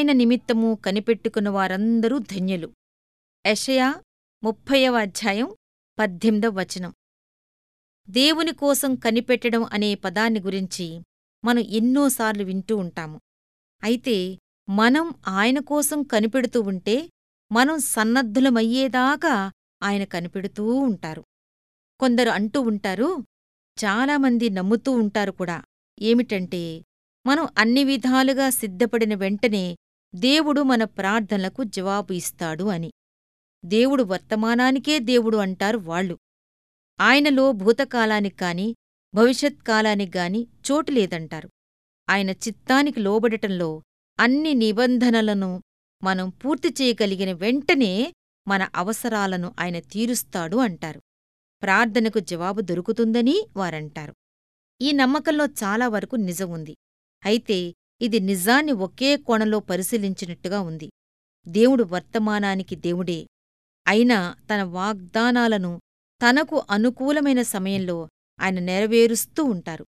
ఆయన నిమిత్తము కనిపెట్టుకున్న వారందరూ ధన్యులు. యషయా ముప్పైవ అధ్యాయం పద్దెనిమిదవ వచనం. దేవుని కోసం కనిపెట్టడం అనే పదాన్ని గురించి మనం ఎన్నోసార్లు వింటూ ఉంటాము. అయితే మనం ఆయన కోసం కనిపెడుతూ ఉంటే మనం సన్నద్ధులమయ్యేదాకా ఆయన కనిపెడుతూ ఉంటారు. కొందరు అంటూ ఉంటారు చాలామంది నమ్ముతూ ఉంటారు కూడా. ఏమిటంటే మనం అన్ని విధాలుగా సిద్ధపడిన వెంటనే దేవుడు మన ప్రార్థనలకు జవాబు ఇస్తాడు అని. దేవుడు వర్తమానానికే దేవుడు అంటారు వాళ్ళు. ఆయనలో భూతకాలానికి భవిష్యత్ భవిష్యత్కాలానికి గాని చోటు లేదంటారు. ఆయన చిత్తానికి లోబడటంలో అన్ని నిబంధనలను మనం పూర్తి చేయగలిగిన వెంటనే మన అవసరాలను ఆయన తీరుస్తాడు అంటారు. ప్రార్థనకు జవాబు దొరుకుతుందని వారంటారు. ఈ నమ్మకంలో చాలా వరకు నిజం ఉంది. అయితే ఇది నిజాన్ని ఒకే కోణంలో పరిశీలించినట్టుగా ఉంది. దేవుడు వర్తమానానికి దేవుడే. అయినా తన వాగ్దానాలను తనకు అనుకూలమైన సమయంలో ఆయన నెరవేరుస్తూ ఉంటారు.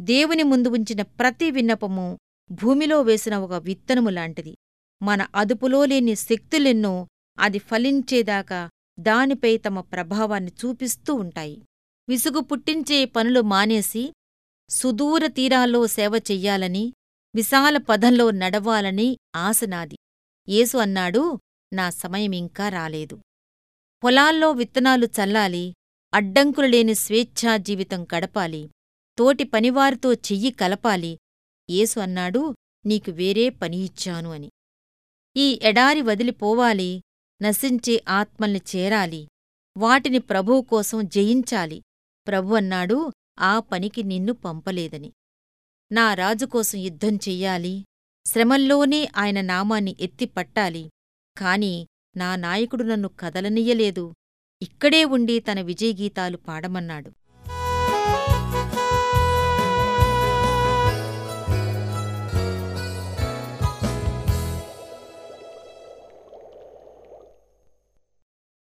దేవుని ముందు ఉంచిన ప్రతి విన్నపము భూమిలో వేసిన ఒక విత్తనము లాంటిది. మన అదుపులో లేని శక్తులెన్నో అది ఫలించేదాకా దానిపై తమ ప్రభావాన్ని చూపిస్తూ ఉంటాయి. విసుగు పుట్టించే పనులు మానేసి సుదూర తీరాల్లో సేవ చెయ్యాలని విశాల పదంలో నడవాలని ఆశనాది యేసు అన్నాడు నా సమయమింకా రాలేదు. పొలాల్లో విత్తనాలు చల్లాలి అడ్డంకులులేని స్వేచ్ఛా జీవితం గడపాలి తోటి పనివారితో చెయ్యి కలపాలి. యేసు అన్నాడు నీకు వేరే పని ఇచ్చాను అని. ఈ ఎడారి వదిలిపోవాలి నశించే ఆత్మల్ని చేరాలి వాటిని ప్రభువు కోసం జయించాలి. ప్రభు అన్నాడు ఆ పనికి నిన్ను పంపలేదని. నా రాజుకోసం యుద్ధం చెయ్యాలి. శ్రమల్లోనే ఆయన నామాన్ని ఎత్తి పట్టాలి. కాని నా నాయకుడు నన్ను కదలనియ్యలేదు ఇక్కడే ఉండి తన విజయగీతాలు పాడమన్నాడు.